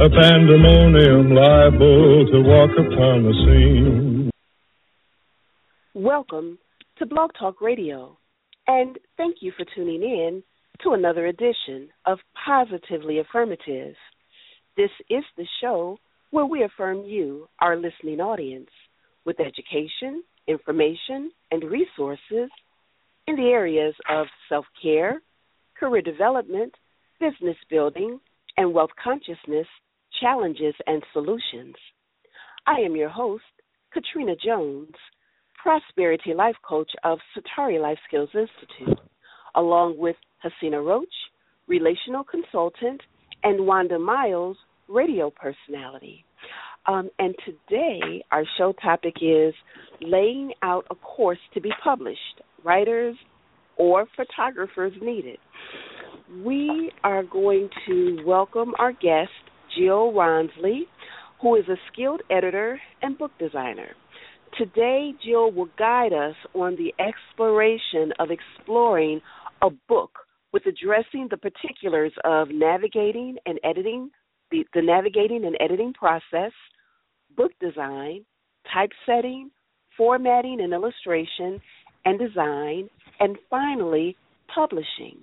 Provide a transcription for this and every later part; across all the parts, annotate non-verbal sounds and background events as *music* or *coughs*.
a pandemonium liable to walk upon the scene. Welcome to Blog Talk Radio, and thank you for tuning in to another edition of Positively Affirmative. This is the show where we affirm you, our listening audience, with education, information, and resources in the areas of self care, career development, business building, and wealth consciousness challenges, and solutions. I am your host, Katrina Jones, Prosperity Life Coach of Satari Life Skills Institute, along with Hasina Roach, Relational Consultant, and Wanda Miles, Radio Personality. Um, and today, our show topic is laying out a course to be published, writers or photographers needed. We are going to welcome our guest, Jill Ronsley, who is a skilled editor and book designer. Today, Jill will guide us on the exploration of exploring a book with addressing the particulars of navigating and editing, the, the navigating and editing process, book design, typesetting, formatting and illustration, and design, and finally, publishing.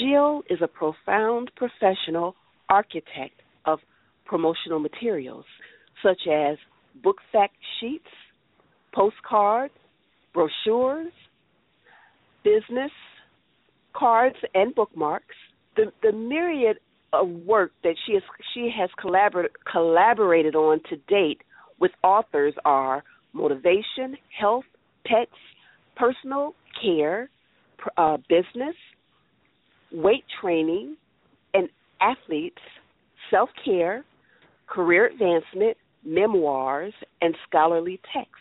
Jill is a profound professional architect of promotional materials such as book fact sheets, postcards, brochures, business cards, and bookmarks. The, the myriad of work that she has she has collabor- collaborated on to date with authors are motivation, health, pets, personal care, uh, business, weight training, and athletes self care, career advancement, memoirs, and scholarly texts.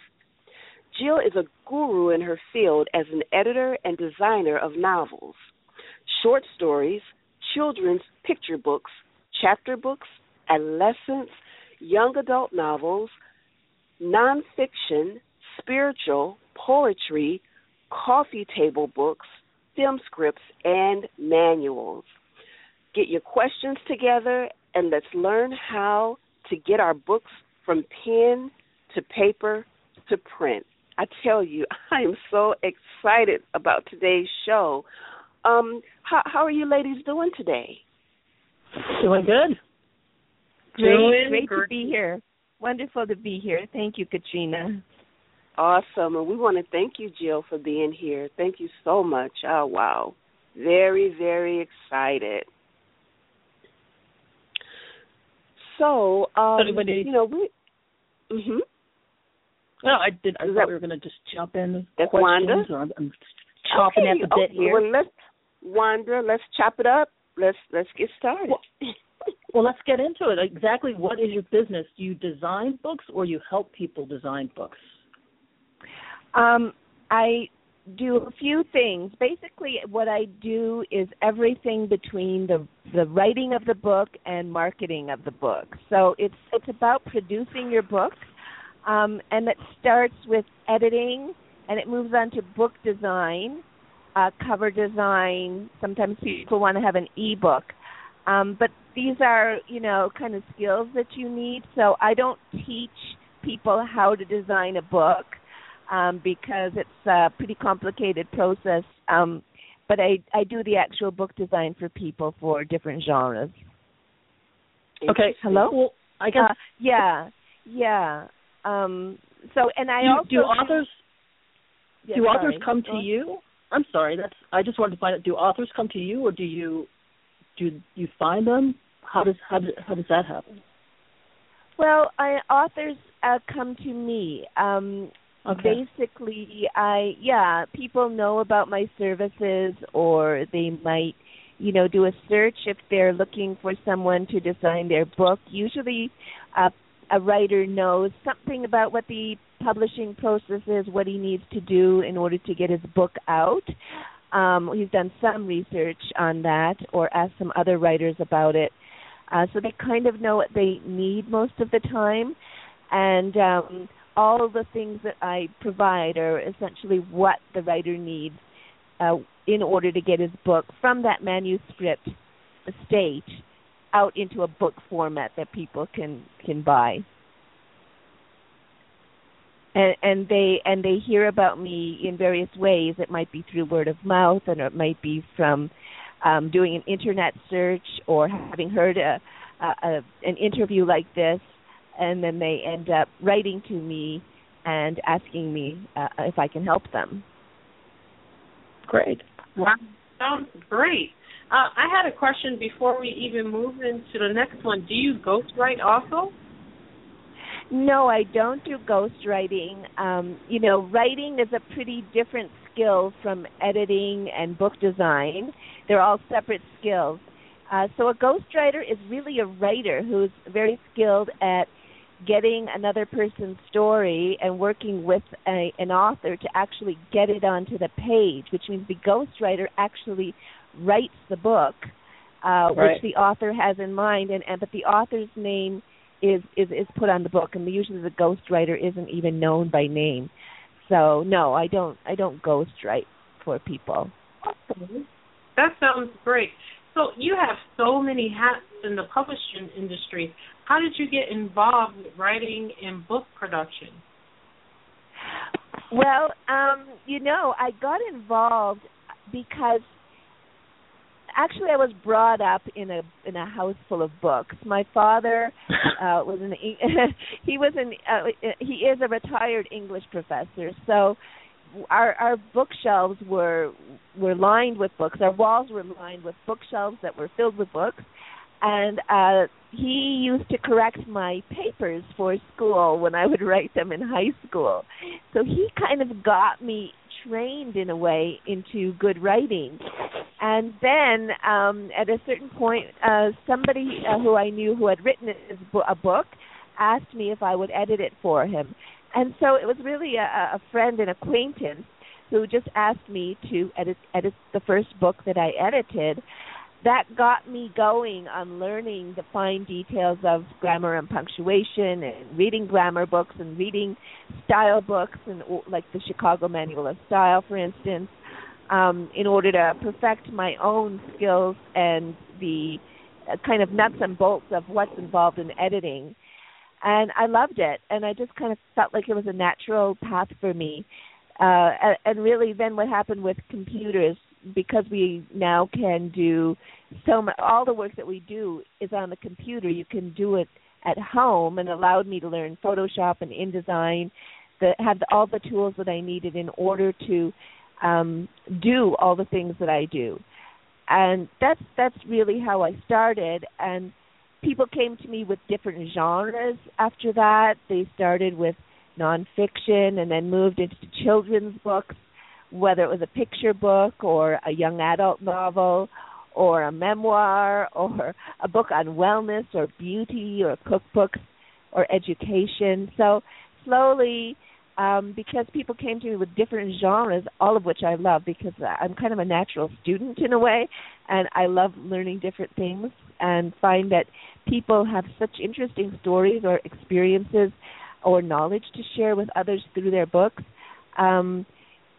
Jill is a guru in her field as an editor and designer of novels, short stories, children's picture books, chapter books, adolescents, young adult novels, nonfiction, spiritual, poetry, coffee table books, film scripts, and manuals. Get your questions together and let's learn how to get our books from pen to paper to print. I tell you, *laughs* I am so excited about today's show. Um, how, how are you ladies doing today? Doing good. Great, doing great, great to be here. Wonderful to be here. Thank you, Katrina. Awesome. And we want to thank you, Jill, for being here. Thank you so much. Oh, wow. Very, very excited. So, um, you know, we. Mhm. No, I did. I Is thought that, we were going to just jump in. That's Wanda. I'm, I'm chopping okay. at the bit here. Well, let's Wanda. Let's chop it up. Let's let's get started. Well, well, let's get into it. Exactly, what is your business? Do you design books, or you help people design books? Um, I do a few things. Basically, what I do is everything between the the writing of the book and marketing of the book. So it's it's about producing your book, um, and it starts with editing, and it moves on to book design, uh, cover design. Sometimes people want to have an ebook, um, but these are you know kind of skills that you need. So I don't teach people how to design a book um, because it's a pretty complicated process. Um, but I I do the actual book design for people for different genres. Okay. Hello. Well, I guess. Uh, yeah. Yeah. Um, so and I do, also do authors yeah, do sorry. authors come to you? I'm sorry. That's I just wanted to find out. Do authors come to you, or do you do you find them? How does how does how does that happen? Well, I, authors uh, come to me. Um, Okay. Basically, I yeah, people know about my services or they might you know, do a search if they're looking for someone to design their book. Usually, uh, a writer knows something about what the publishing process is, what he needs to do in order to get his book out. Um, he's done some research on that or asked some other writers about it. Uh, so they kind of know what they need most of the time. And um, all the things that I provide are essentially what the writer needs uh, in order to get his book from that manuscript state out into a book format that people can can buy. And, and they and they hear about me in various ways. It might be through word of mouth, and it might be from um, doing an internet search or having heard a, a, a an interview like this, and then they end up writing to me and asking me uh, if I can help them. Great. Wow, sounds great. Uh, I had a question before we even move into the next one. Do you ghostwrite also? No, I don't do ghostwriting. Um, you know, writing is a pretty different skill from editing and book design. They're all separate skills. Uh, so a ghostwriter is really a writer who's very skilled at getting another person's story and working with a, an author to actually get it onto the page, which means the ghostwriter actually writes the book, uh, right. which the author has in mind, and, and but the author's name is, is is put on the book, and usually the ghostwriter isn't even known by name. So no, I don't I don't ghostwrite for people. That sounds great. So you have so many hats in the publishing industry. How did you get involved with writing and book production? Well, um, you know, I got involved because actually I was brought up in a in a house full of books. My father *laughs* uh was an *laughs* he was an uh, he is a retired English professor. So our our bookshelves were were lined with books. Our walls were lined with bookshelves that were filled with books. And uh he used to correct my papers for school when I would write them in high school. So he kind of got me trained in a way into good writing. And then um at a certain point uh somebody uh, who I knew who had written a book asked me if I would edit it for him. And so it was really a, a friend and acquaintance who just asked me to edit edit the first book that I edited that got me going on learning the fine details of grammar and punctuation and reading grammar books and reading style books and like the Chicago Manual of Style for instance um in order to perfect my own skills and the uh, kind of nuts and bolts of what's involved in editing. And I loved it and I just kind of felt like it was a natural path for me. Uh and really then what happened with computers because we now can do so much, all the work that we do is on the computer. You can do it at home, and allowed me to learn Photoshop and InDesign, that had all the tools that I needed in order to um, do all the things that I do. And that's that's really how I started. And people came to me with different genres after that. They started with nonfiction and then moved into children's books whether it was a picture book or a young adult novel or a memoir *laughs* or a book on wellness or beauty or cookbooks or education. So slowly, um, because people came to me with different genres, all of which I love because I'm kind of a natural student in a way, and I love learning different things and find that people have such interesting stories or experiences or knowledge to share with others through their books. Um,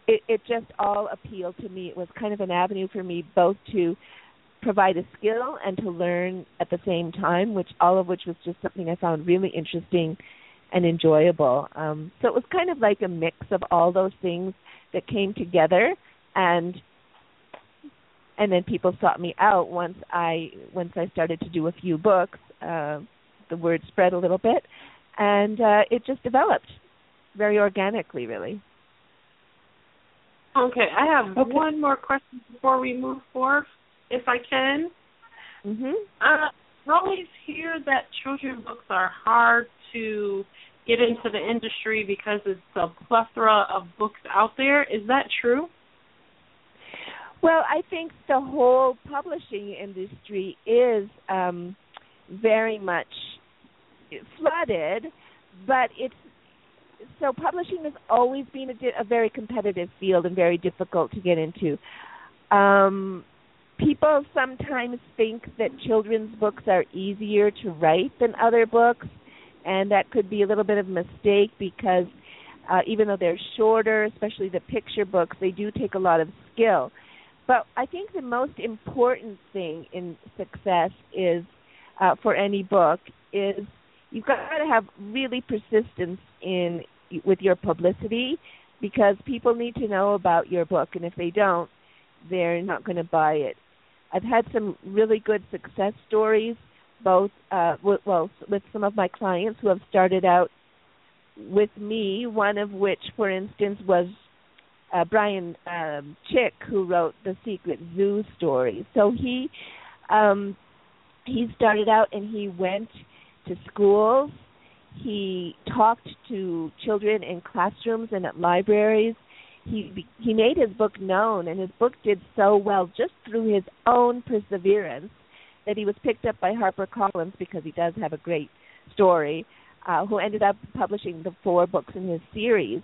it, it just all appealed to me. It was kind of an avenue for me both to provide a skill and to learn at the same time, which all of which was just something I found really interesting and enjoyable. Um, so it was kind of like a mix of all those things that came together and and then people sought me out once I once I started to do a few books. Uh, the word spread a little bit, and uh, it just developed very organically, really. Okay, I have okay. one more question before we move forward, if I can. Mhm. Uh, I always hear that children books are hard to get into the industry because it's a plethora of books out there. Is that true? Well, I think the whole publishing industry is um, very much flooded, but it's so publishing has always been a, a very competitive field and very difficult to get into. Um, people sometimes think that children's books are easier to write than other books, and that could be a little bit of a mistake because uh, even though they're shorter, especially the picture books, they do take a lot of skill. But I think the most important thing in success is uh, for any book is you've got to have really persistence in with your publicity because people need to know about your book, and if they don't, they're not going to buy it. I've had some really good success stories, both uh, with, well with some of my clients who have started out with me. One of which, for instance, was uh, Bryan um, Chick, who wrote the Secret Zoo story. So he um, he started out and he went to schools. He talked to children in classrooms and at libraries he he made his book known, and his book did so well just through his own perseverance that he was picked up by HarperCollins because he does have a great story. Uh, who ended up publishing the four books in his series,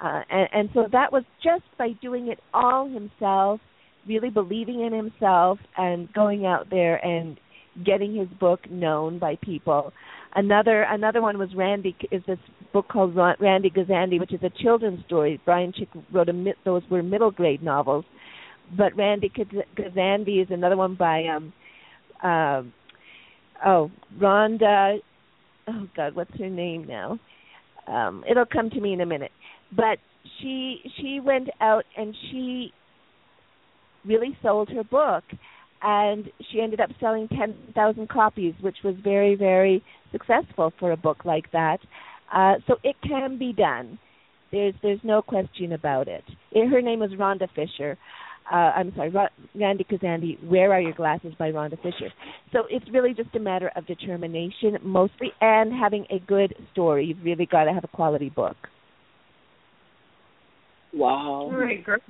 uh, and, and so that was just by doing it all himself, really believing in himself, and going out there and getting his book known by people. Another another one was Randy is this book called Randy Kazandy, which is a children's story. Bryan Chick wrote a those were middle grade novels, but Randy Kazandy is another one by um uh, oh Rhonda oh God what's her name now um it'll come to me in a minute but she she went out and she really sold her book and she ended up selling 10,000 copies, which was very, very successful for a book like that. Uh, so it can be done. There's there's no question about it. it her name was Rhonda Fisher. Uh, I'm sorry, Randy Kazandy. Where are your glasses by Rhonda Fisher? So it's really just a matter of determination, mostly, and having a good story. You've really got to have a quality book. Wow. Great, great.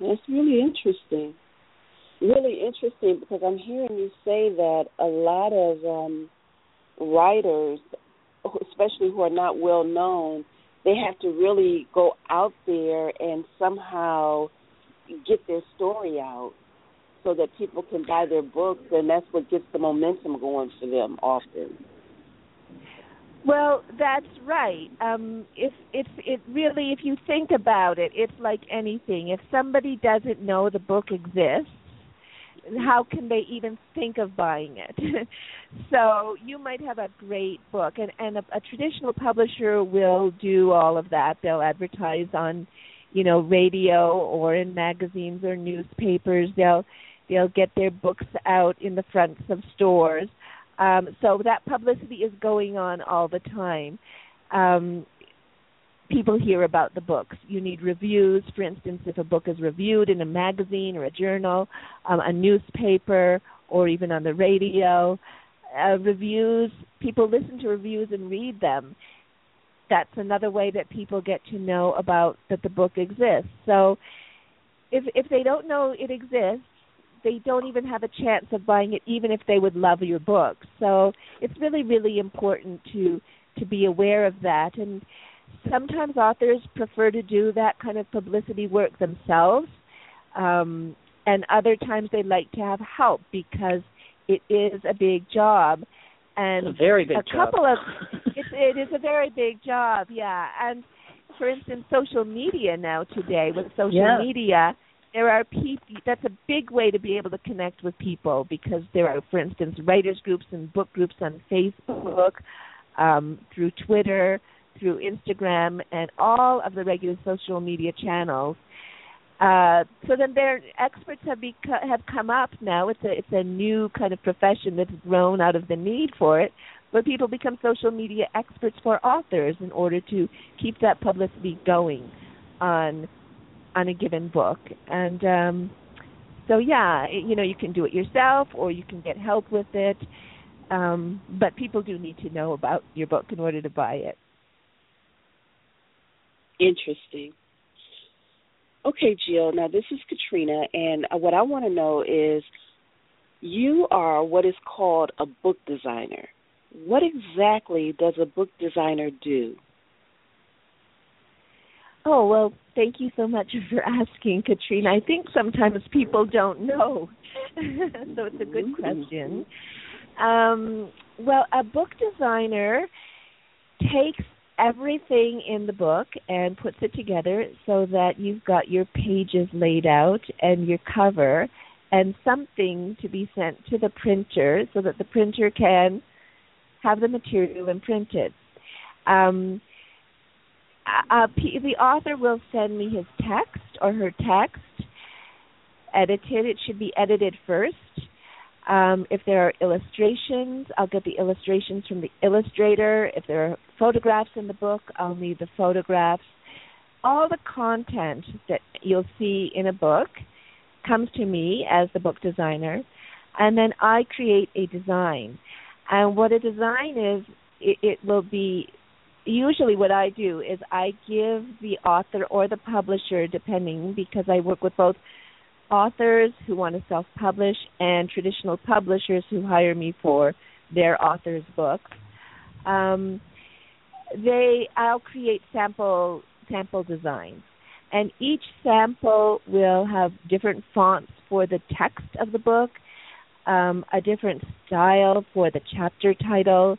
That's really interesting. Really interesting because I'm hearing you say that a lot of um, writers, especially who are not well known, they have to really go out there and somehow get their story out so that people can buy their books, and that's what gets the momentum going for them often. Well, that's right. Um, if if it really, if you think about it, it's like anything. If somebody doesn't know the book exists, how can they even think of buying it? *laughs* so you might have a great book, and and a, a traditional publisher will do all of that. They'll advertise on, you know, radio or in magazines or newspapers. They'll they'll get their books out in the fronts of stores um, so that publicity is going on all the time. Um, people hear about the books. You need reviews. For instance, if a book is reviewed in a magazine or a journal, um, a newspaper, or even on the radio, uh, reviews, people listen to reviews and read them. That's another way that people get to know about that the book exists. So if if they don't know it exists, they don't even have a chance of buying it even if they would love your book so it's really really important to to be aware of that and sometimes authors prefer to do that kind of publicity work themselves um, and other times they like to have help because it is a big job and a very big a job. couple of *laughs* it, it is a very big job yeah and for instance social media now today with social yeah. media there are people that's a big way to be able to connect with people because there are for instance writers groups and book groups on facebook um, through twitter through instagram and all of the regular social media channels uh, so then their experts have have come up now. It's a it's a new kind of profession that's grown out of the need for it, where people become social media experts for authors in order to keep that publicity going on on a given book and um so yeah you know you can do it yourself or you can get help with it um but people do need to know about your book in order to buy it interesting Okay, Jill. Now this is Katrina, and uh, what I want to know is, you are what is called a book designer. What exactly does a book designer do? Oh, well, thank you so much *laughs* for asking, Katrina. I think sometimes people don't know. *laughs* so it's a good question. Um, well, a book designer takes everything in the book and puts it together so that you've got your pages laid out and your cover and something to be sent to the printer so that the printer can have the material and print it. Um, uh, the author will send me his text or her text edited. It should be edited first. Um, if there are illustrations, I'll get the illustrations from the illustrator. If there are photographs in the book, I'll need the photographs. All the content that you'll see in a book comes to me as the book designer, and then I create a design. And what a design is, it, it will be usually what I do is I give the author or the publisher, depending, because I work with both authors who want to self publish and traditional publishers who hire me for their author's books. Um, they I'll create sample sample designs. And each sample will have different fonts for the text of the book, um, a different style for the chapter title,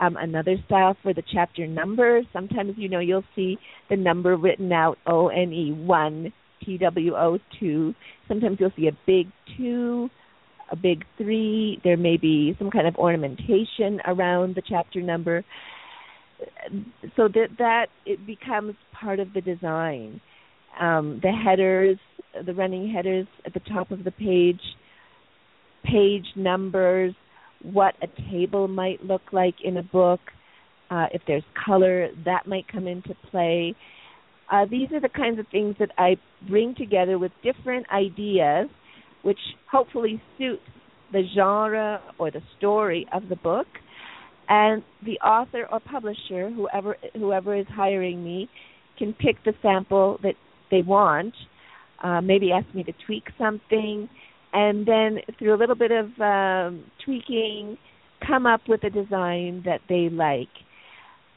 um, another style for the chapter number. Sometimes, you know, you'll see the number written out O N E 1, T W O 2. Sometimes you'll see a big 2, a big 3. There may be some kind of ornamentation around the chapter number. So that that it becomes part of the design. Um, the headers, the running headers at the top of the page, page numbers, what a table might look like in a book. Uh, if there's color, that might come into play. Uh, these are the kinds of things that I bring together with different ideas, which hopefully suit the genre or the story of the book. And the author or publisher, whoever whoever is hiring me, can pick the sample that they want. Uh, maybe ask me to tweak something and then through a little bit of um, tweaking, come up with a design that they like.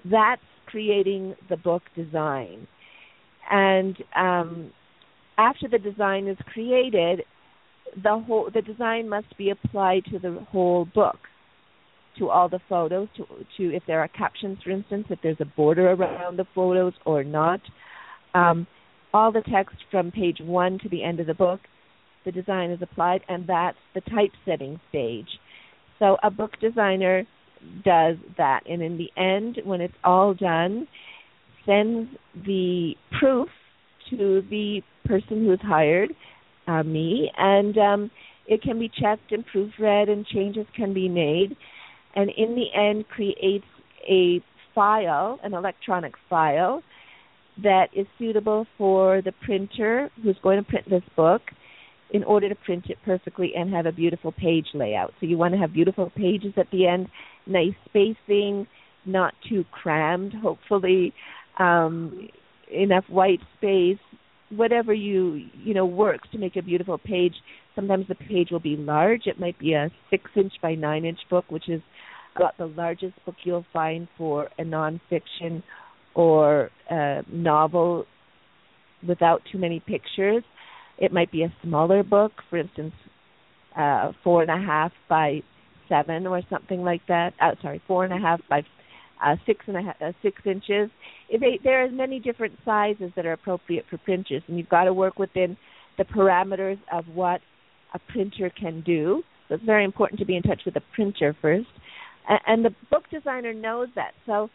That's creating the book design. And um, after the design is created, the whole the design must be applied to the whole book, to all the photos, to to if there are captions, for instance, if there's a border around the photos or not. Um, all the text from page one to the end of the book the design is applied, and that's the typesetting stage. So a book designer does that, and in the end, when it's all done, sends the proof to the person who's hired, uh, me, and um, it can be checked and proofread, and changes can be made, and in the end, creates a file, an electronic file that is suitable for the printer who's going to print this book in order to print it perfectly and have a beautiful page layout. So you want to have beautiful pages at the end, nice spacing, not too crammed, hopefully, um, enough white space, whatever you you know works to make a beautiful page. Sometimes the page will be large. It might be a six inch by nine inch book, which is about the largest book you'll find for a nonfiction or a novel without too many pictures. It might be a smaller book, for instance, uh, four and a half by seven or something like that. Uh, sorry, four and a half by uh, six and a half, uh, six inches. They, there are many different sizes that are appropriate for printers, and you've got to work within the parameters of what a printer can do. So it's very important to be in touch with the printer first, and, and the book designer knows that. So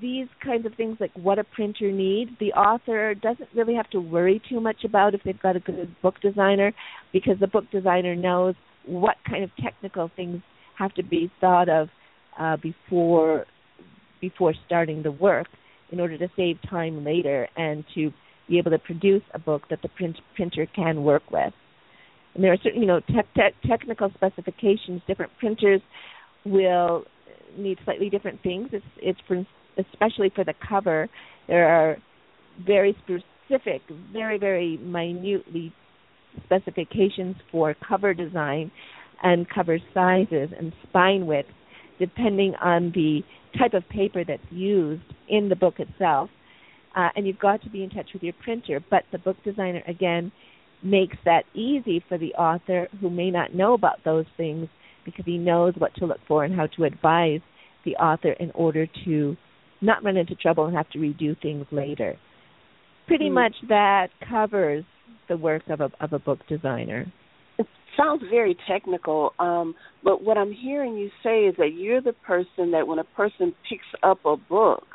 these kinds of things like what a printer needs, the author doesn't really have to worry too much about if they've got a good book designer because the book designer knows what kind of technical things have to be thought of uh, before before starting the work in order to save time later and to be able to produce a book that the print, printer can work with. And there are certain, you know, te- te- technical specifications. Different printers will need slightly different things. It's, it's for especially for the cover, there are very specific, very very minutely specifications for cover design and cover sizes and spine width, depending on the type of paper that's used in the book itself. Uh, and you've got to be in touch with your printer. But the book designer again makes that easy for the author who may not know about those things because he knows what to look for and how to advise the author in order to not run into trouble and have to redo things later. Pretty mm-hmm. much that covers the work of a of a book designer. It sounds very technical, um, but what I'm hearing you say is that you're the person that when a person picks up a book,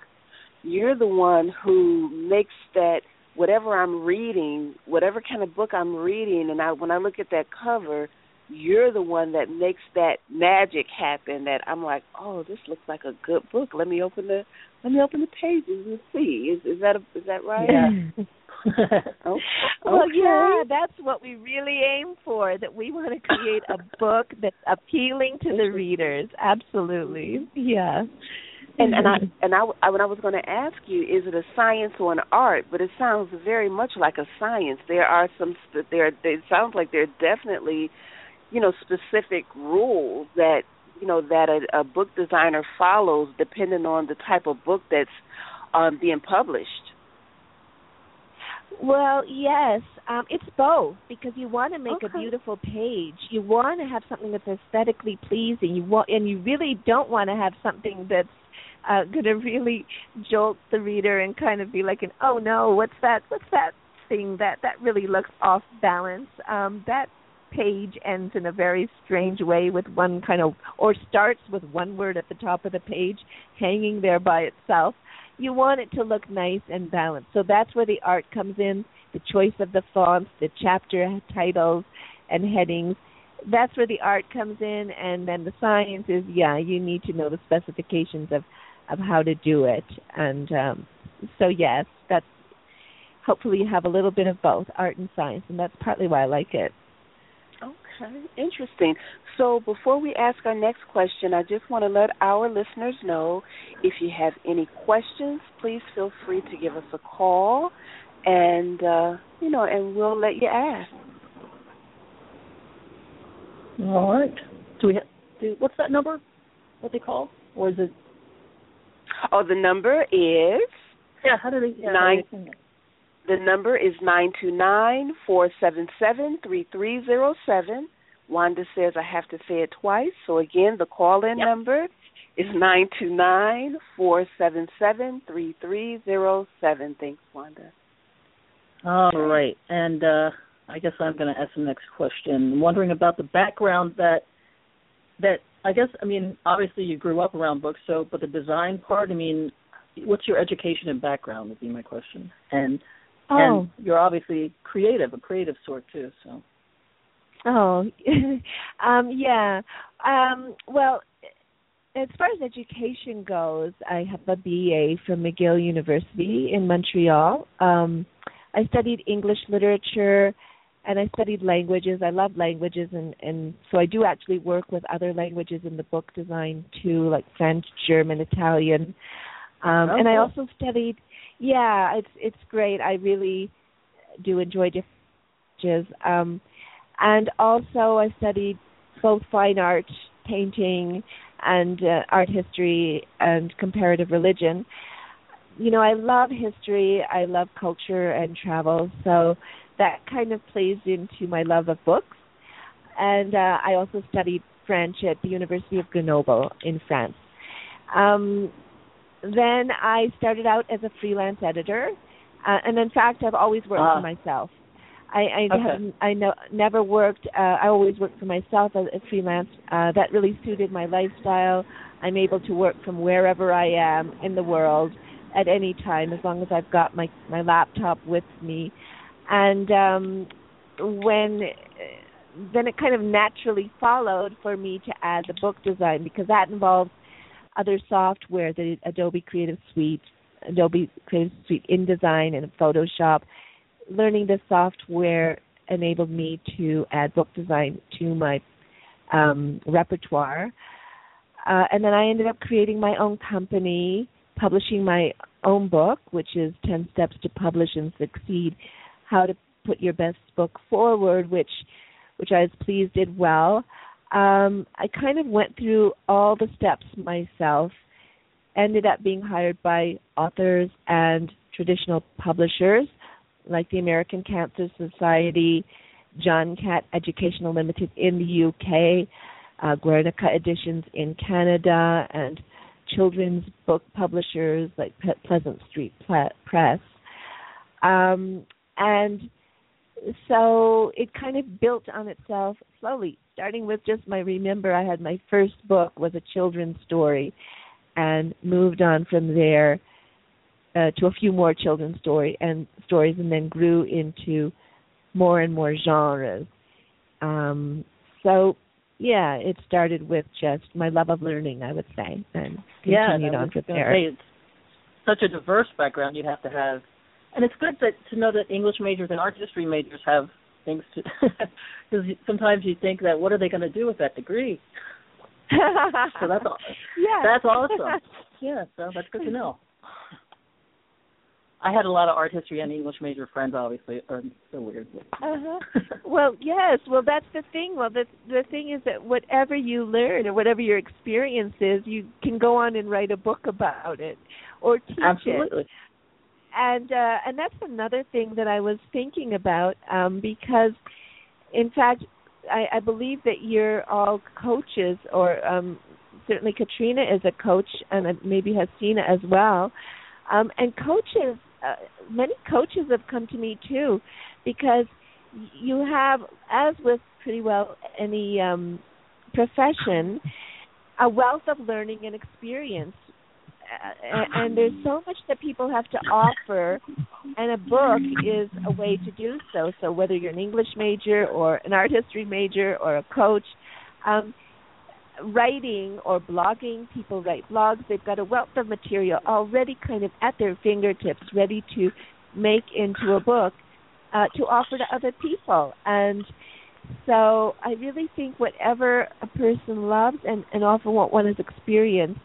you're the one who makes that whatever I'm reading, whatever kind of book I'm reading, and I when I look at that cover, you're the one that makes that magic happen. That I'm like, oh, this looks like a good book. Let me open the let me open the pages and see. Is is that a, is that right? Yeah. *laughs* oh, well, okay. yeah, that's what we really aim for. That we want to create a book that's appealing to the readers. Absolutely, yeah. And and I mm-hmm. and I, I when I was going to ask you, is it a science or an art? But it sounds very much like a science. There are some there. It sounds like there are definitely, you know, specific rules that you know that a, a book designer follows depending on the type of book that's um, being published. Well, yes, um, it's both because you want to make okay. a beautiful page. You want to have something that's aesthetically pleasing. You want, and you really don't want to have something that's uh, going *laughs* to really jolt the reader and kind of be like, an, "Oh no, what's that? What's that thing that that really looks off balance?" Um, that page ends in a very strange way with one kind of or starts with one word at the top of the page hanging there by itself you want it to look nice and balanced so that's where the art comes in the choice of the fonts the chapter titles and headings that's where the art comes in and then the science is yeah you need to know the specifications of of how to do it. And um, so, yes, that's hopefully you have a little bit of both art and science, and that's partly why I like it. Okay, interesting. So before we ask our next question, I just want to let our listeners know if you have any questions, please feel free to give us a call, and uh, you know, and we'll let you ask. All right. Do we have? Do, what's that number? What they call? Or is it Oh, the number is yeah. How do they? Yeah, nine. The number is nine two nine four seven seven three three zero seven. Wanda says I have to say it twice. So again, the call-in yep. number is nine two nine four seven seven three three zero seven. Thanks, Wanda. All right, and uh, I guess I'm going to ask the next question. I'm wondering about the background that that I guess I mean obviously you grew up around books, so but the design part, I mean, what's your education and background would be my question. And oh. and you're obviously creative, a creative sort too, so. Oh, *laughs* um, yeah. Um, well, as far as education goes, I have a BA from McGill University in Montreal. Um, I studied English literature and I studied languages. I love languages, and and so I do actually work with other languages in the book design too, like French, German, Italian, um, oh, and I also studied. Yeah, it's it's great. I really do enjoy different languages, um, and also I studied both fine art, painting, and uh, art history and comparative religion. You know, I love history. I love culture and travel. So that kind of plays into my love of books. And uh, I also studied French at the University of Grenoble in France. Um, then I started out as a freelance editor, uh, and in fact, I've always worked for ah. myself. I, I okay. have I no, never worked. Uh, I always worked for myself as a freelance. Uh, that really suited my lifestyle. I'm able to work from wherever I am in the world at any time, as long as I've got my my laptop with me and um, when then it kind of naturally followed for me to add the book design because that involves other software, the Adobe Creative Suite, Adobe Creative Suite InDesign and Photoshop. Learning the software enabled me to add book design to my um, repertoire. Uh, and then I ended up creating my own company, publishing my own book, which is 10 Steps to Publish and Succeed, how to put your best book forward, which which I was pleased did well. Um, I kind of went through all the steps myself, ended up being hired by authors and traditional publishers like the American Cancer Society, John Catt Educational Limited in the UK, uh, Guernica Editions in Canada, and children's book publishers like Pleasant Street Press. Um, and so it kind of built on itself slowly, starting with just my remember I had my first book was a children's story and moved on from there uh, to a few more children's story and stories and then grew into more and more genres. Um, so yeah, it started with just my love of learning, I would say, and continued yeah, on from there. Say, it's such a diverse background you have to have, and it's good that to know that English majors and art history majors have things to, *laughs* because sometimes you think that what are they going to do with that degree? so that's all. *laughs* Yeah, that's awesome. *laughs* Yeah, so that's good to know. I had a lot of art history and English major friends, obviously. Or so weird. uh-huh. well, yes. Well, that's the thing. Well, the the thing is that whatever you learn or whatever your experience is, you can go on and write a book about it or teach Absolutely. it. And uh, and that's another thing that I was thinking about um, because, in fact, I, I believe that you're all coaches, or um, certainly Katrina is a coach, and maybe Hasina as well. Um, and coaches uh, many coaches have come to me too, because you have, as with pretty well any um, profession, a wealth of learning and experience. And there's so much that people have to offer, and a book is a way to do so. So whether you're an English major or an art history major or a coach, um, writing or blogging, people write blogs, they've got a wealth of material already kind of at their fingertips, ready to make into a book uh, to offer to other people. And so I really think whatever a person loves and, and often what one has experienced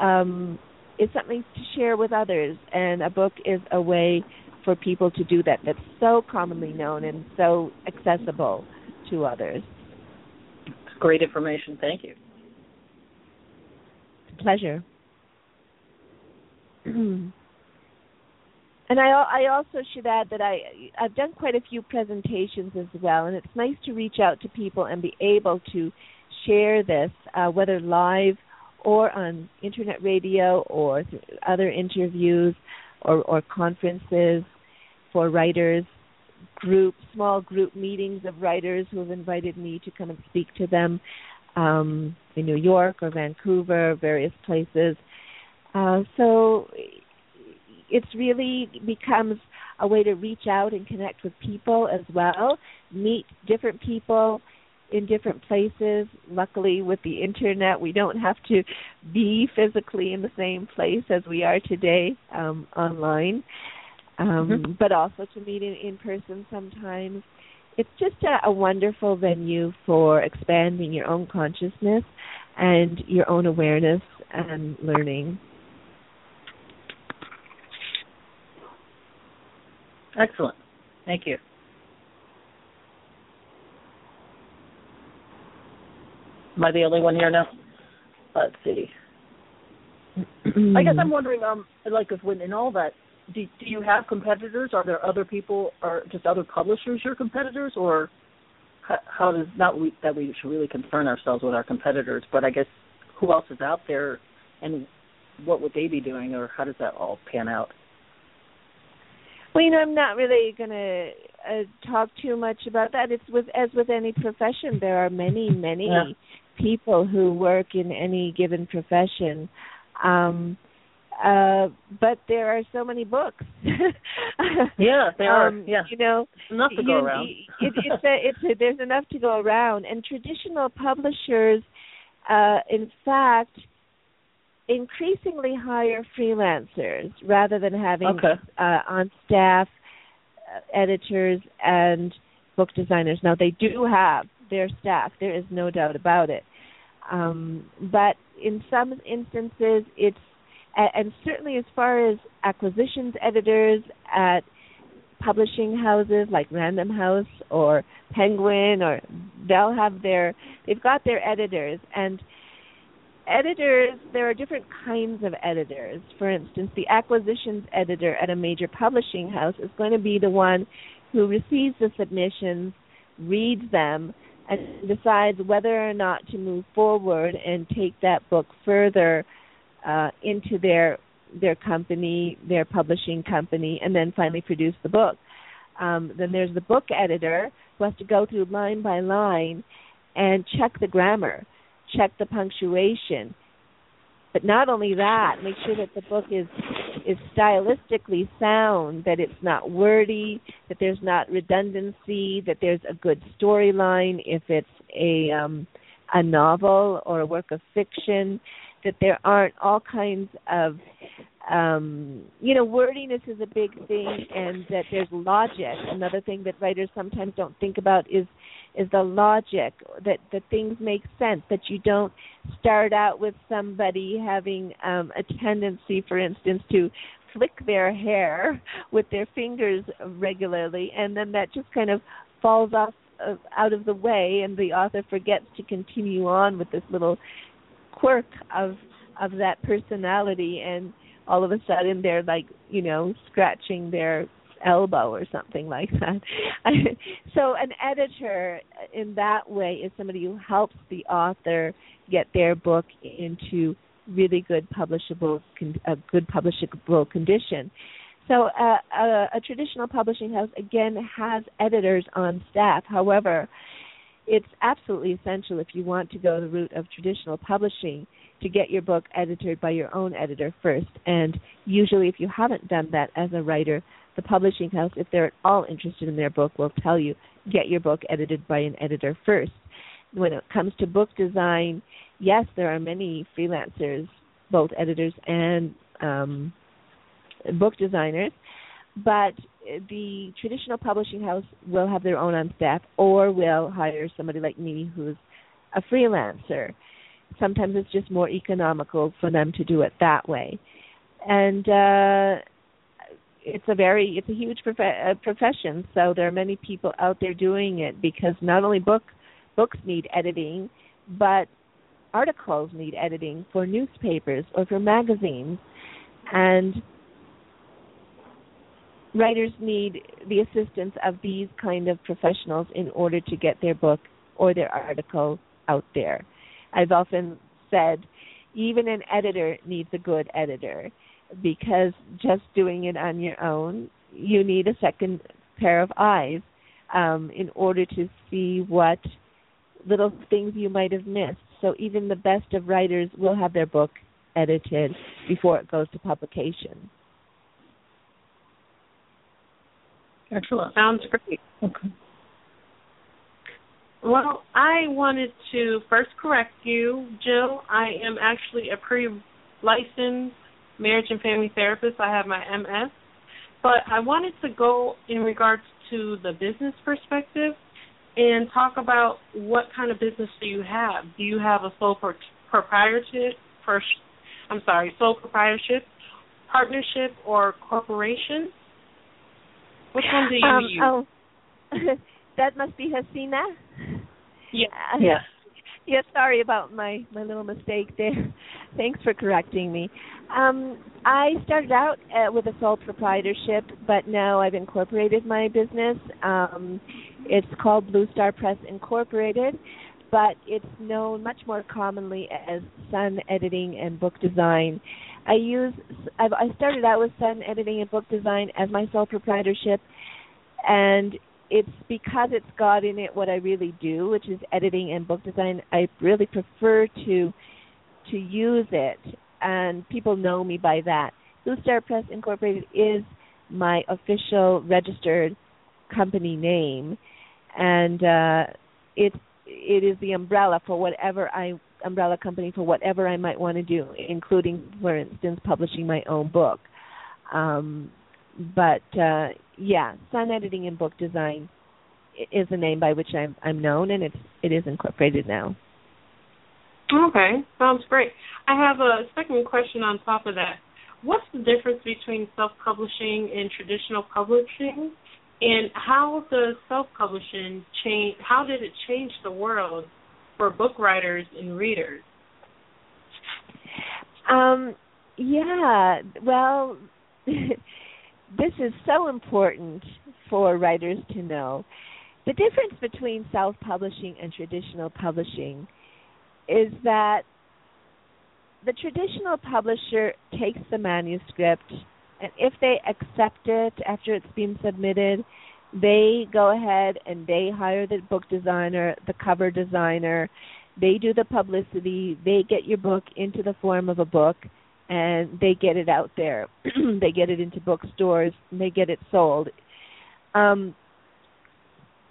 um, is something to share with others. And a book is a way for people to do that that's so commonly known and so accessible to others. Great information. Thank you. Pleasure. *clears throat* and I I also should add that I I've done quite a few presentations as well, and it's nice to reach out to people and be able to share this, uh, whether live or on internet radio or other interviews or, or conferences for writers group, small group meetings of writers who have invited me to come and speak to them um, in New York or Vancouver, various places. Uh, so it's really becomes a way to reach out and connect with people as well, meet different people in different places. Luckily, with the internet, we don't have to be physically in the same place as we are today um, online um, mm-hmm. but also to meet in, in person sometimes. It's just a, a wonderful venue for expanding your own consciousness and your own awareness and learning. Excellent. Thank you. Am I the only one here now? Let's see. I guess I'm wondering, um, like, if when in all that do, do you have competitors? Are there other people or just other publishers your competitors, or how, how does not we, that we should really concern ourselves with our competitors, but I guess who else is out there, and what would they be doing, or how does that all pan out? Well, you know, I'm not really going to uh, talk too much about that. It's with as with any profession, there are many, many yeah. People who work in any given profession. Um, uh but there are so many books. *laughs* Yeah there are um, yeah. you know enough to you, go around. it, it's a, it's a, there's enough to go around. And traditional publishers uh in fact increasingly hire freelancers rather than having okay. uh on staff uh, editors and book designers. Now they do have their staff. There is no doubt about it. Um but in some instances it's and, certainly as far as acquisitions editors at publishing houses like Random House or Penguin or they'll have their they've got their editors. And editors there are different kinds of editors. For instance, the acquisitions editor at a major publishing house is going to be the one who receives the submissions, reads them and decides whether or not to move forward and take that book further uh, into their their company, their publishing company, and then finally produce the book. Um, then there's the book editor who has to go through line by line and check the grammar, check the punctuation. But not only that, make sure that the book is is stylistically sound, that it's not wordy, that there's not redundancy, that there's a good storyline if it's a um a novel or a work of fiction, that there aren't all kinds of um you know wordiness is a big thing and that there's logic. Another thing that writers sometimes don't think about is is the logic that that things make sense that you don't start out with somebody having um a tendency for instance to flick their hair *laughs* with their fingers regularly and then that just kind of falls off uh, out of the way and the author forgets to continue on with this little quirk of of that personality and all of a sudden they're like you know scratching their elbow or something like that. *laughs* So an editor in that way is somebody who helps the author get their book into really good publishable a good publishable condition. So uh, a, a traditional publishing house again has editors on staff. However it's absolutely essential if you want to go the route of traditional publishing to get your book edited by your own editor first. And usually, if you haven't done that as a writer, the publishing house, if they're at all interested in their book, will tell you get your book edited by an editor first. When it comes to book design, yes, there are many freelancers, both editors and um, book designers, but the traditional publishing house will have their own on staff or will hire somebody like me who's a freelancer sometimes it's just more economical for them to do it that way and uh it's a very it's a huge prof- uh, profession. So there are many people out there doing it because not only book books need editing but articles need editing for newspapers or for magazines. And writers need the assistance of these kind of professionals in order to get their book or their article out there. I've often said even an editor needs a good editor because just doing it on your own, you need a second pair of eyes um, in order to see what little things you might have missed. So even the best of writers will have their book edited before it goes to publication. Excellent. Sounds great. Okay. Well, I wanted to first correct you, Jill. I am actually a pre-licensed marriage and family therapist. I have my MS, but I wanted to go in regards to the business perspective and talk about what kind of business do you have? Do you have a sole pro- proprietorship? First, I'm sorry, sole proprietorship, partnership, or corporation? Which one do you um, use? Oh. *laughs* that must be Hasina. Yeah. Uh, yeah. Yeah, sorry about my my little mistake there. *laughs* Thanks for correcting me. Um, I started out uh, with a sole proprietorship, but now I've incorporated my business. Um, it's called Blue Star Press Incorporated, but it's known much more commonly as Sun Editing and Book Design. I use I've, I started out with Sun Editing and Book Design as my sole proprietorship, and it's because it's got in it what I really do, which is editing and book design. I really prefer to to use it, and people know me by that. Blue Star Press Incorporated is my official registered company name, and uh, it it is the umbrella for whatever I umbrella company for whatever I might want to do, including, for instance, publishing my own book. Um, but uh, yeah, Sun Editing and Book Design is the name by which I'm I'm known, and it's it is incorporated now. Okay, sounds great. I have a second question on top of that. what's the difference between self-publishing and traditional publishing, and how does self-publishing change? How did it change the world for book writers and readers? Um, yeah, well, *laughs* this is so important for writers to know. The difference between self publishing and traditional publishing is that the traditional publisher takes the manuscript, and if they accept it after it's been submitted, they go ahead and they hire the book designer, the cover designer, they do the publicity, they get your book into the form of a book, and they get it out there. *clears throat* they get it into bookstores, they get it sold. Um,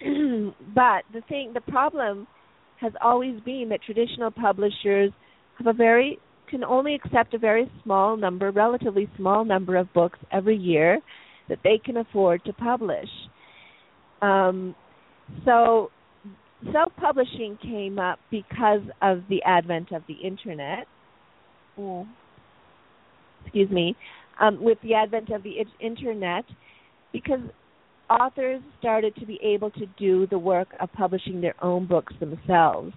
*clears throat* but the thing, the problem has always been that traditional publishers have a very can only accept a very small number, relatively small number of books every year that they can afford to publish. Um, so self-publishing came up because of the advent of the internet. Mm. Excuse me, um, with the advent of the internet, because authors started to be able to do the work of publishing their own books themselves.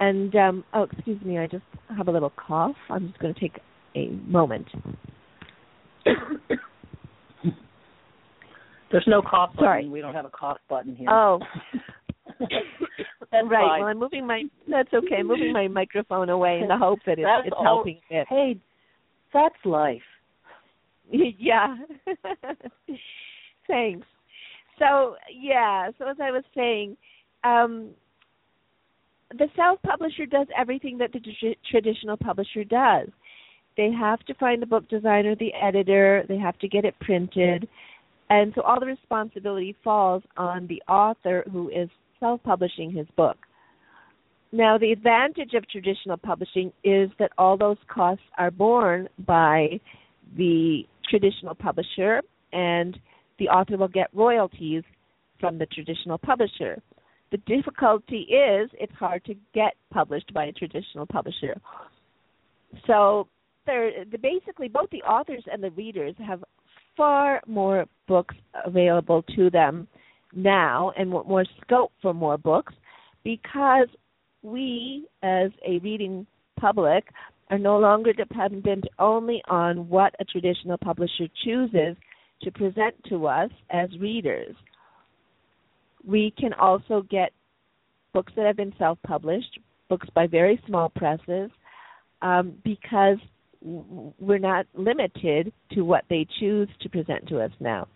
And um, oh, excuse me, I just have a little cough. I'm just going to take a moment. *coughs* There's no cough button. Sorry. We don't have a cough button here. Oh. *laughs* That's right. fine. Well, I'm moving my. That's okay. I'm moving my microphone away in the hope that it's, That's it's all- helping it. Hey, that's life. *laughs* yeah. *laughs* Thanks. So yeah. So as I was saying, um, the self-publisher does everything that the tr- traditional publisher does. They have to find the book designer, the editor. They have to get it printed, and so all the responsibility falls on the author who is self-publishing his book. Now, the advantage of traditional publishing is that all those costs are borne by the traditional publisher, and the author will get royalties from the traditional publisher. The difficulty is it's hard to get published by a traditional publisher. So, there, the, basically, both the authors and the readers have far more books available to them now and more scope for more books because we, as a reading public, are no longer dependent only on what a traditional publisher chooses to present to us as readers. We can also get books that have been self published, books by very small presses, um, because we're not limited to what they choose to present to us now.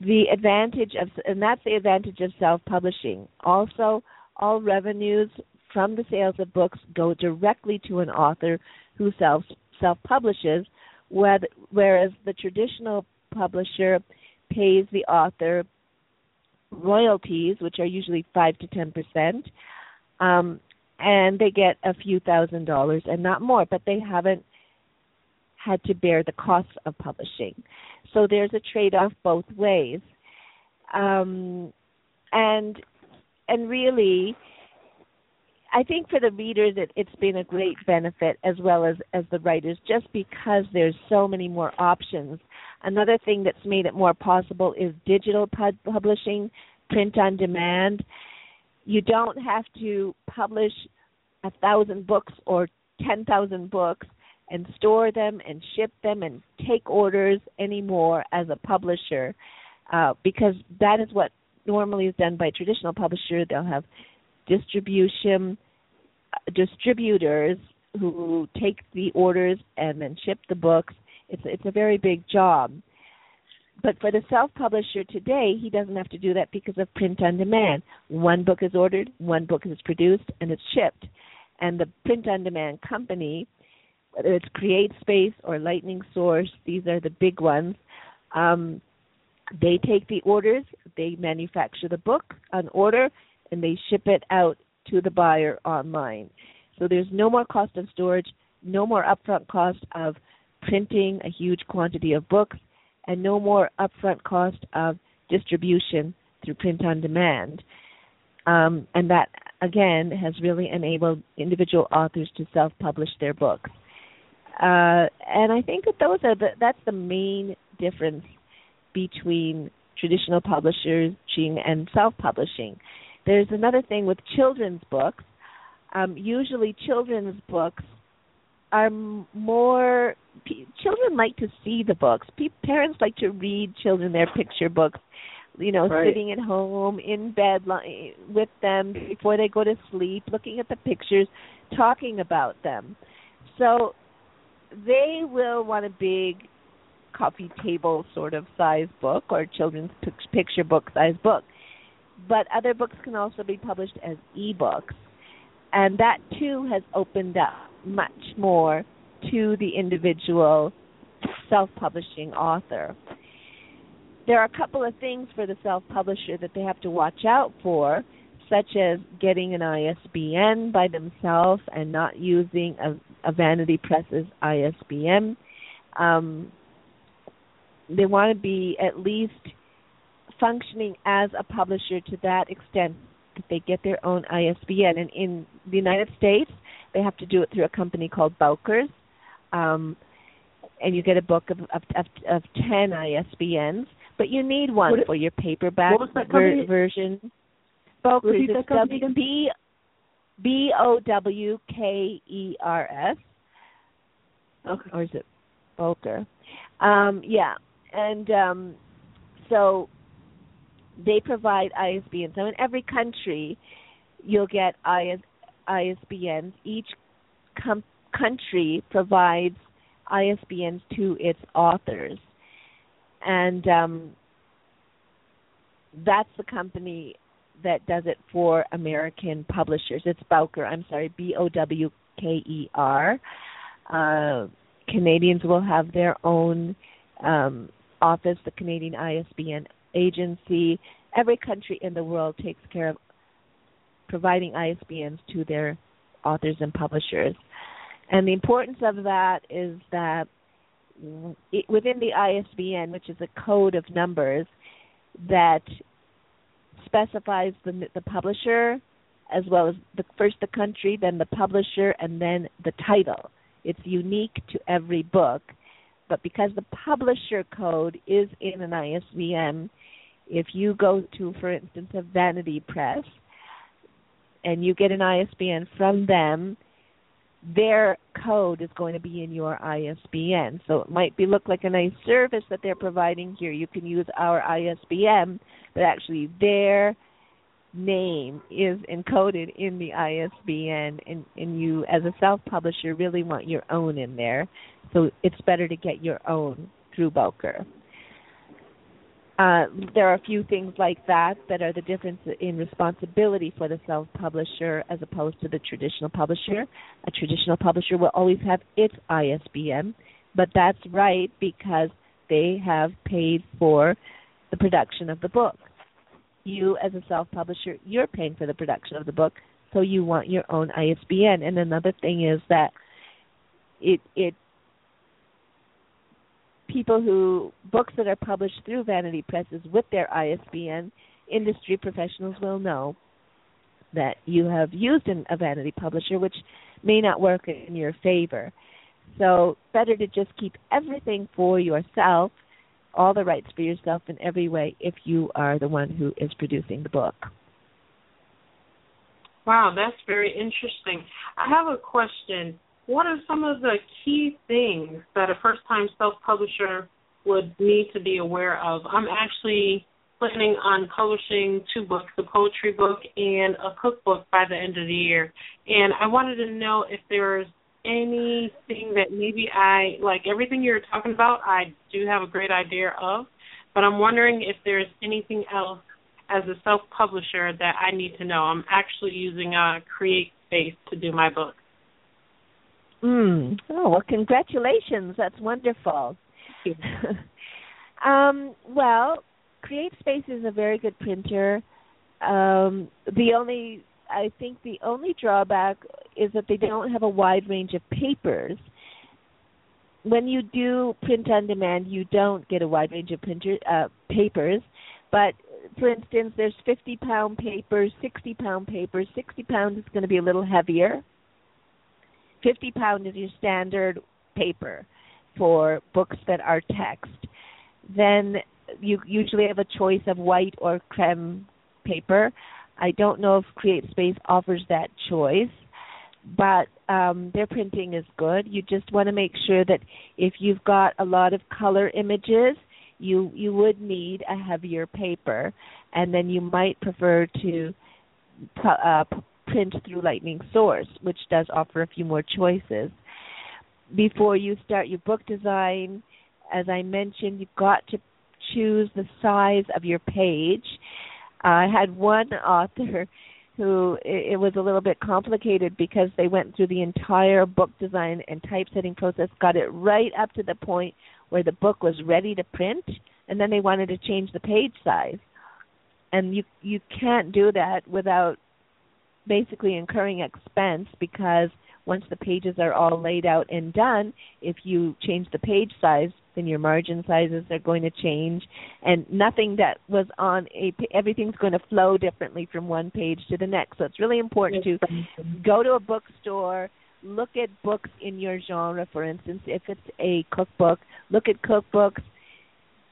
The advantage of, and that's the advantage of self publishing. Also, all revenues from the sales of books go directly to an author who self self publishes, whereas the traditional publisher pays the author royalties, which are usually five to ten percent, um, and they get a few thousand dollars and not more, but they haven't had to bear the costs of publishing. So there's a trade-off both ways, um, and and really, I think for the readers it, it's been a great benefit as well as as the writers, just because there's so many more options. Another thing that's made it more possible is digital pub- publishing, print on demand. You don't have to publish a thousand books or ten thousand books and store them and ship them and take orders anymore as a publisher, uh, because that is what normally is done by a traditional publisher. They'll have distribution uh, distributors who take the orders and then ship the books. It's it's a very big job. But for the self-publisher today, he doesn't have to do that because of print on demand. One book is ordered, one book is produced, and it's shipped. And the print on demand company, whether it's CreateSpace or Lightning Source, these are the big ones. Um, they take the orders, they manufacture the book on order, and they ship it out to the buyer online. So there's no more cost of storage, no more upfront cost of printing a huge quantity of books, and no more upfront cost of distribution through print on demand. Um, and that, again, has really enabled individual authors to self publish their books. Uh, and I think that those are the that's the main difference between traditional publishing and self-publishing. There's another thing with children's books. Um, usually, children's books are more. P- children like to see the books. P- parents like to read children their picture books. You know, Right. sitting at home in bed li- with them before they go to sleep, looking at the pictures, talking about them. So they will want a big coffee table sort of size book or children's pic- picture book size book. But other books can also be published as ebooks. And that too has opened up much more to the individual self publishing author. There are a couple of things for the self publisher that they have to watch out for, such as getting an ISBN by themselves and not using a, a Vanity Press's ISBN. Um, they want to be at least functioning as a publisher to that extent that they get their own ISBN. And in the United States, they have to do it through a company called Bowker's. Um, and you get a book of, of, of, of 10 ISBNs, but you need one What- for your paperback what was that ver- version. Bowker's Repeat that is company W again? B B O W K E R S Okay. or is it Boker? Um, yeah, and um, so they provide ISBNs. So in every country, you'll get IS, ISBNs. Each com- country provides ISBNs to its authors, and um, that's the company that does it for American publishers. It's Bowker. I'm sorry, B O W K E R. Uh, Canadians will have their own um, office, the Canadian ISBN agency. Every country in the world takes care of providing ISBNs to their authors and publishers. And the importance of that is that it, within the ISBN, which is a code of numbers that specifies the, the publisher as well as the first the country, then the publisher, and then the title. It's unique to every book, but because the publisher code is in an ISBN, if you go to, for instance, a Vanity Press, and you get an ISBN from them, their code is going to be in your ISBN. So it might be look like a nice service that they're providing here. You can use our ISBN, but actually their name is encoded in the ISBN and, and you as a self publisher really want your own in there. So it's better to get your own through Bowker. Uh, there are a few things like that that are the difference in responsibility for the self publisher as opposed to the traditional publisher. A traditional publisher will always have its ISBN, but that's right because they have paid for the production of the book. You, as a self publisher, you're paying for the production of the book, so you want your own ISBN. And another thing is that it it people who books that are published through vanity presses with their ISBN, industry professionals will know that you have used an, a vanity publisher, which may not work in your favor. So better to just keep everything for yourself, all the rights for yourself in every way, if you are the one who is producing the book. Wow, that's very interesting. I have a question. What are some of the key things that a first time self publisher would need to be aware of? I'm actually planning on publishing two books, a poetry book and a cookbook by the end of the year. And I wanted to know if there's anything that maybe I like everything you're talking about I do have a great idea of, but I'm wondering if there's anything else as a self publisher that I need to know. I'm actually using uh Create Space to do my book. Mm. Oh well, congratulations! That's wonderful. *laughs* um, well, CreateSpace is a very good printer. Um, the only, I think, the only drawback is that they don't have a wide range of papers. When you do print on demand, you don't get a wide range of printer uh, papers. But for instance, there's 50 pound papers, 60 pound papers. 60 pound is going to be a little heavier. 50 pound is your standard paper for books that are text. Then you usually have a choice of white or creme paper. I don't know if CreateSpace offers that choice, but um, their printing is good. You just want to make sure that if you've got a lot of color images, you you would need a heavier paper, and then you might prefer to uh, print through Lightning Source, which does offer a few more choices. Before you start your book design, as I mentioned, you've got to choose the size of your page. I had one *laughs* author who it, it was a little bit complicated because they went through the entire book design and typesetting process, got it right up to the point where the book was ready to print, and then they wanted to change the page size. And you you can't do that without basically incurring expense because once the pages are all laid out and done, if you change the page size, then your margin sizes are going to change, and nothing that was on a everything's going to flow differently from one page to the next. So it's really important to go to a bookstore, look at books in your genre. For instance, if it's a cookbook, look at cookbooks.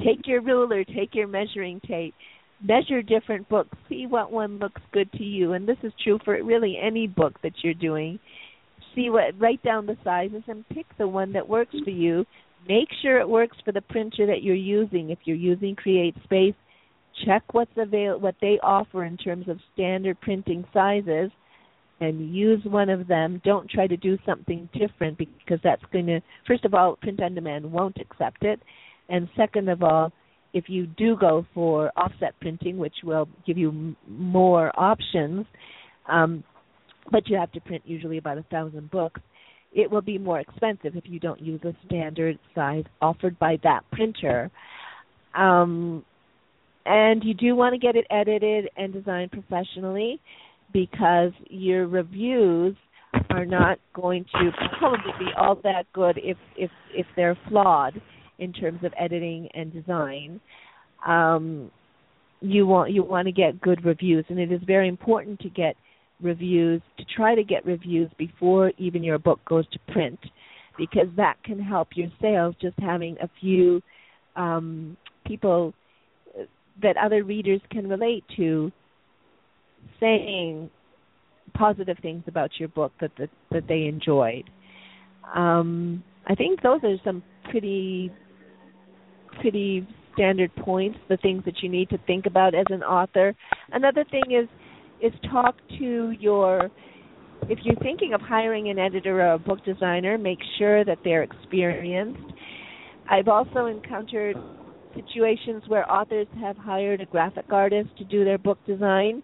Take your ruler, take your measuring tape, measure different books, see what one looks good to you, and this is true for really any book that you're doing see what write down the sizes and pick the one that works for you make sure it works for the printer that you're using if you're using CreateSpace check what's avail what they offer in terms of standard printing sizes and use one of them don't try to do something different because that's going to first of all print on demand won't accept it and second of all if you do go for offset printing which will give you more options um, but you have to print usually about a thousand books. It will be more expensive if you don't use a standard size offered by that printer. Um, and you do want to get it edited and designed professionally because your reviews are not going to probably be all that good if if if they're flawed in terms of editing and design. Um, you want you want to get good reviews, and it is very important to get reviews to try to get reviews before even your book goes to print because that can help your sales just having a few um, people that other readers can relate to saying positive things about your book that that, that they enjoyed. Um, I think those are some pretty pretty standard points, the things that you need to think about as an author. Another thing is is talk to your if you're thinking of hiring an editor or a book designer, make sure that they're experienced. I've also encountered situations where authors have hired a graphic artist to do their book design.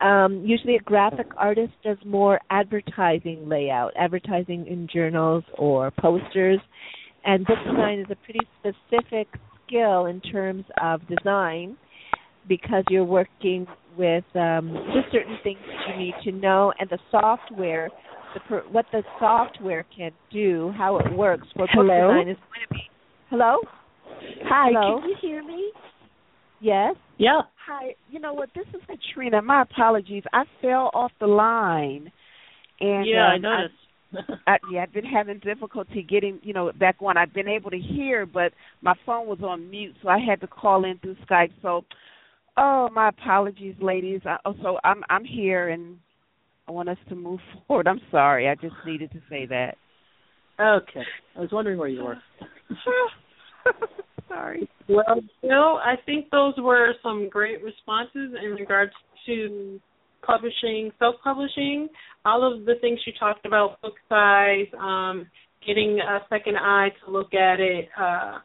Um, usually, a graphic artist does more advertising layout, advertising in journals or posters, and book design is a pretty specific skill in terms of design because you're working with um, just certain things that you need to know and the software, the per, what the software can do, how it works for Hello? book design is going to be. Hello. Hi, Hello? can you hear me? Yes. Yeah. Hi. You know what? This is Katrina. My apologies. I fell off the line. And yeah, I um, noticed. *laughs* I, yeah, I've been having difficulty getting, you know, back on. I've been able to hear, but my phone was on mute, so I had to call in through Skype. So Oh, my apologies, ladies. I, oh, so I'm I'm here, and I want us to move *laughs* forward. I'm sorry. I just needed to say that. okay. I was wondering where you were. *laughs* sorry. Well, Jill, I think those were some great responses in regards to publishing, self-publishing, all of the things you talked about, book size, um, getting a second eye to look at it, uh,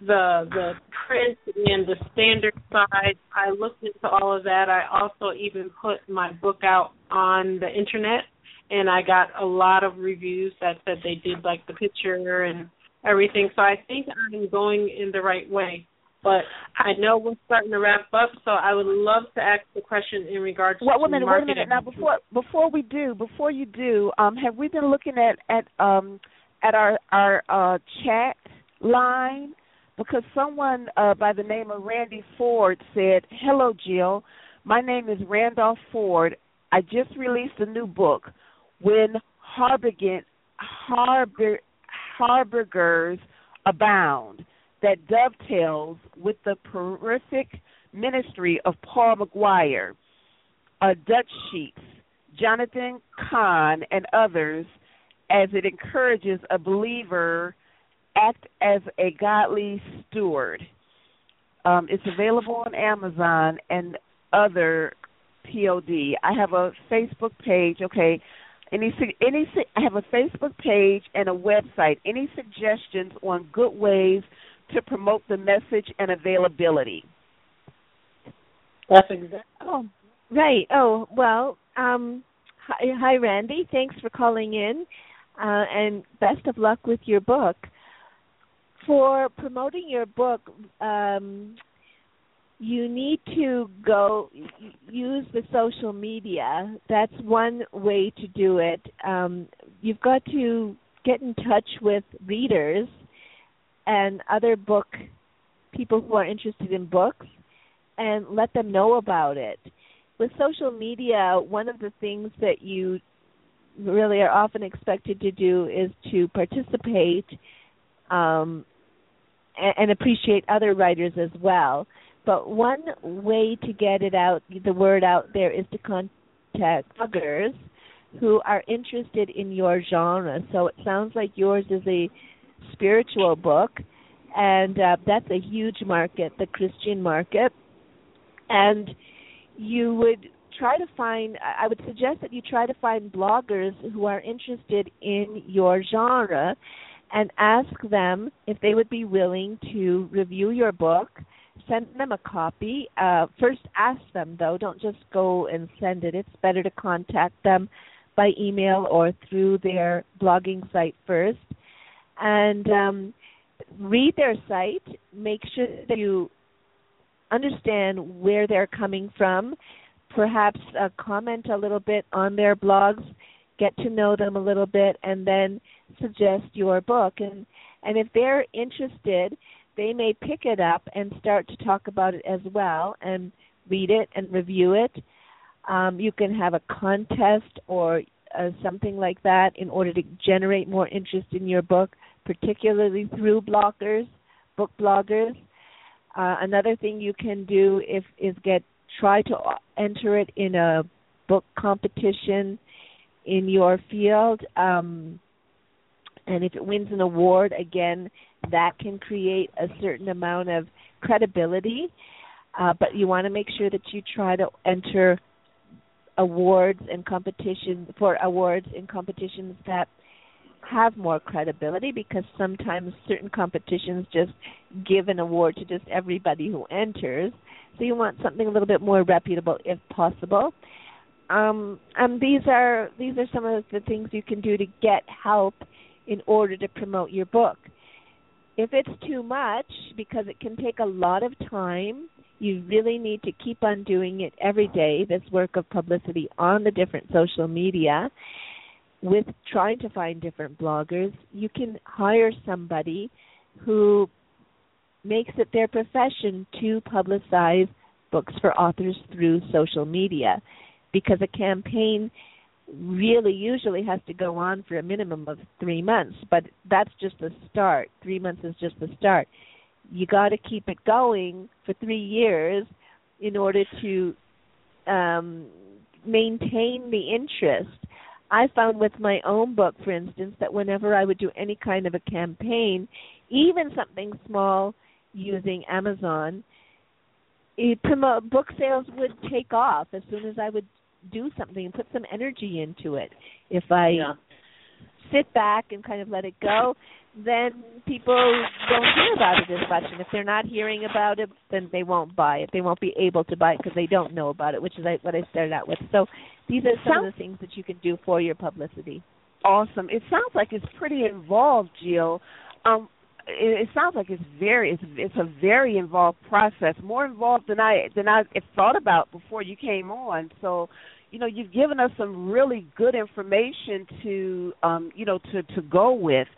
the the print and the standard size. I looked into all of that. I also even put my book out on the internet, and I got a lot of reviews that said they did like the picture and everything. So I think I'm going in the right way. But I know we're starting to wrap up, so I would love to ask the question in regards well, to wait a minute, wait a minute. Now, before before we do, before you do, um, have we been looking at at um at our our uh, chat line? Because someone uh, by the name of Randy Ford said, "Hello, Jill. My name is Randolph Ford. I just released a new book, When Harbigant Harbor harbingers abound that dovetails with the prolific ministry of Paul McGuire, uh, Dutch Sheets, Jonathan Cahn, and others as it encourages a believer act as a godly steward. Um, it's available on Amazon and other POD. I have a Facebook page. Okay, any any I have a Facebook page and a website. Any suggestions on good ways to promote the message and availability? That's exactly. Oh, right. Oh, well. Um, hi, hi, Randy. Thanks for calling in, uh, and best of luck with your book. For promoting your book, um, you need to go use the social media. That's one way to do it. Um, you've got to get in touch with readers and other book people who are interested in books and let them know about it. With social media, one of the things that you really are often expected to do is to participate um, and, appreciate other writers as well. But one way to get it out, the word out there, is to contact bloggers who are interested in your genre. So it sounds like yours is a spiritual book, and uh, that's a huge market, the Christian market. And you would try to find, I would suggest that you try to find bloggers who are interested in your genre and ask them if they would be willing to review your book send them a copy. Uh, first, ask them though. Don't just go and send it. It's better to contact them by email or through their blogging site first, and um, read their site. Make sure that you understand where they're coming from. Perhaps uh, comment a little bit on their blogs. Get to know them a little bit, and then suggest your book. and And if they're interested they may pick it up and start to talk about it as well and read it and review it. Um, you can have a contest or uh, something like that in order to generate more interest in your book, particularly through bloggers, book bloggers. Uh, another thing you can do if, is get try to enter it in a book competition in your field. Um, and if it wins an award, again, that can create a certain amount of credibility. Uh, but you want to make sure that you try to enter awards and competition for awards in competitions that have more credibility because sometimes certain competitions just give an award to just everybody who enters. So you want something a little bit more reputable if possible. Um, and these are these are some of the things you can do to get help in order to promote your book. If it's too much, because it can take a lot of time, you really need to keep on doing it every day, this work of publicity on the different social media with trying to find different bloggers. You can hire somebody who makes it their profession to publicize books for authors through social media because a campaign really usually has to go on for a minimum of three months, but that's just the start. Three months is just the start. You got to keep it going for three years in order to um, maintain the interest. I found with my own book, for instance, that whenever I would do any kind of a campaign, even something small using Amazon, it book sales would take off as soon as I would do something and put some energy into it. If I yeah. sit back and kind of let it go, then people don't hear about it as much. And if they're not hearing about it, then they won't buy it. They won't be able to buy it because they don't know about it, which is what I started out with. So these are some of the things that you can do for your publicity. Awesome. It sounds like it's pretty involved, Jill. Um, it, it sounds like it's very it's it's a very involved process, more involved than I than I thought about before you came on. So, you know, you've given us some really good information to um, you know to to go with.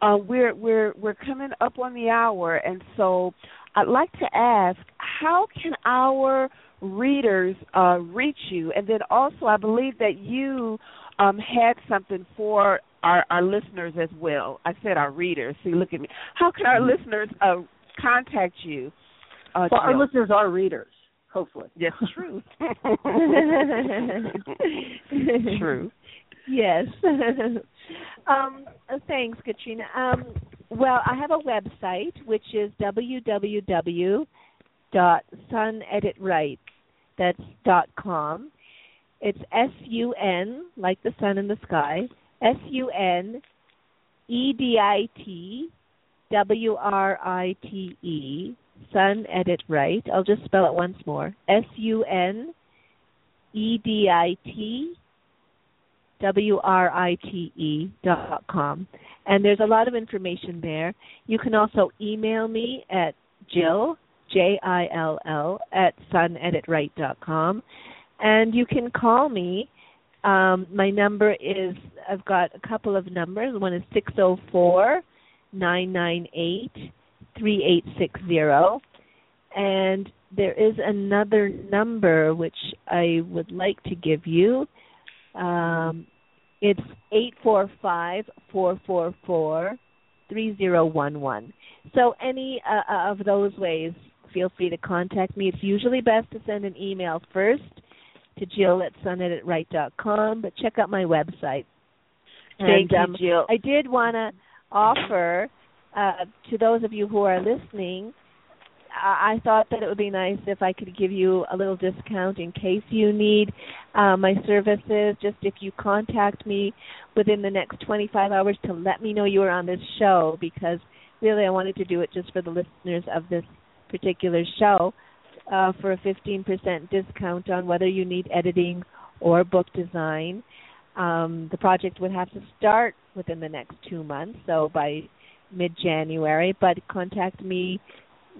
Uh, we're we're we're coming up on the hour, and so I'd like to ask, how can our readers uh, reach you? And then also, I believe that you um, had something for our our listeners as well? I said our readers. See, look at me. How can our listeners uh, contact you? Uh, well, our listeners are readers, hopefully. Yes, true. *laughs* true. Yes. *laughs* um, uh, thanks, Katrina. Um, well, I have a website which is www.suneditwrite. That's dot com. It's S U N like the sun in the sky. S U N E D I T W R I T E. Sun Edit Write. I'll just spell it once more. S U N E D I T W R I T E dot com. And there's a lot of information there. You can also email me at Jill J I L L at suneditwrite dot com. And you can call me. Um, my number is I've got a couple of numbers. One is six oh four nine nine eight three eight six zero. And there is another number which I would like to give you. Um, it's eight four five four four four three zero one one. So any uh, uh, of those ways, feel free to contact me. It's usually best to send an email first to Jill at suneditwrite.com, but check out my website. Thank and, um, you, Jill. I did want to offer uh, to those of you who are listening. I I thought that it would be nice if I could give you a little discount in case you need uh, my services. Just if you contact me within the next 25 hours to let me know you were on this show, because really I wanted to do it just for the listeners of this particular show uh, for a 15% discount on whether you need editing or book design. Um, the project would have to start within the next two months, so by mid-January. But contact me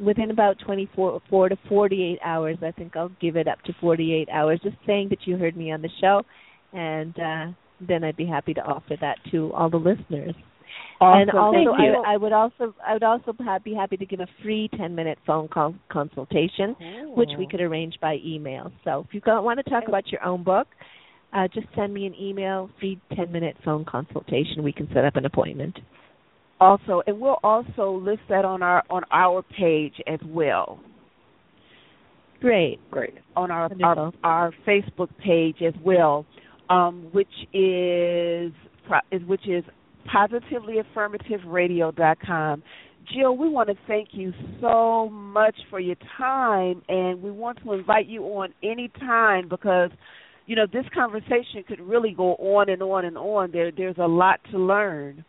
within about 24 4 to 48 hours. I think I'll give it up to 48 hours, just saying that you heard me on the show, and uh, then I'd be happy to offer that to all the listeners. And Awesome. also, Thank you. I, I would also I would also be happy to give a free 10 minute phone call consultation, which we could arrange by email. So if you want to talk about your own book, uh, just send me an email, free 10 minute phone consultation. We can set up an appointment. Also, and we'll also list that on our on our page as well. Great. Great. on our our, Wonderful. our Facebook page as well, um, which is pro- is which is positively-affirmative-radio.com. Jill, we want to thank you so much for your time, and we want to invite you on any time because you know this conversation could really go on and on and on. There, there's a lot to learn.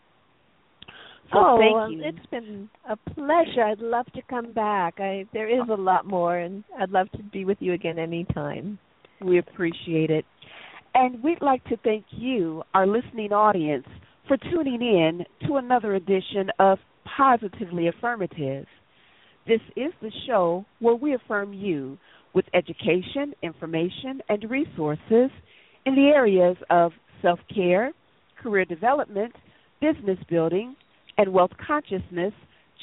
So oh, thank you. it's been a pleasure. I'd love to come back. I there is a lot more, and I'd love to be with you again anytime. We appreciate it. And we'd like to thank you, our listening audience, for tuning in to another edition of Positively Affirmative. This is the show where we affirm you with education, information, and resources in the areas of self care, career development, business building, and wealth consciousness,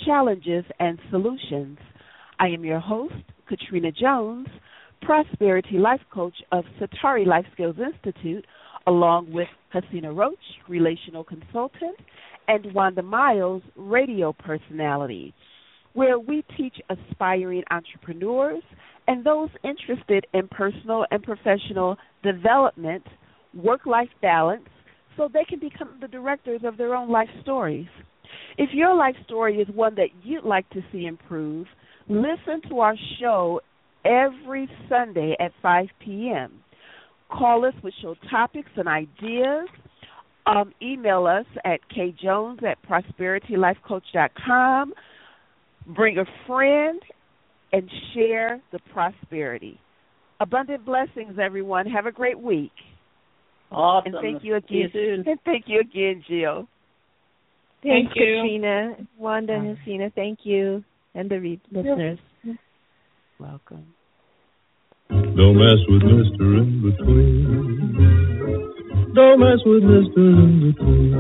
challenges, and solutions. I am your host, Katrina Jones, Prosperity Life Coach of Satari Life Skills Institute, along with Hasina Roach, Relational Consultant, and Wanda Miles, Radio Personality, where we teach aspiring entrepreneurs and those interested in personal and professional development, work life balance, so they can become the directors of their own life stories. If your life story is one that you'd like to see improve, listen to our show every Sunday at 5 p.m. Call us with show topics and ideas. Um, email us at kjones at prosperitylifecoach.com. Bring a friend and share the prosperity. Abundant blessings, everyone. Have a great week. Awesome. And thank you See you soon. And thank you again, Jill. Thank Thanks, you. Katrina, Wanda, and Hasina. Thank you, and the re- listeners. Welcome. Don't mess with Mr. In Between. Don't mess with Mr. In Between.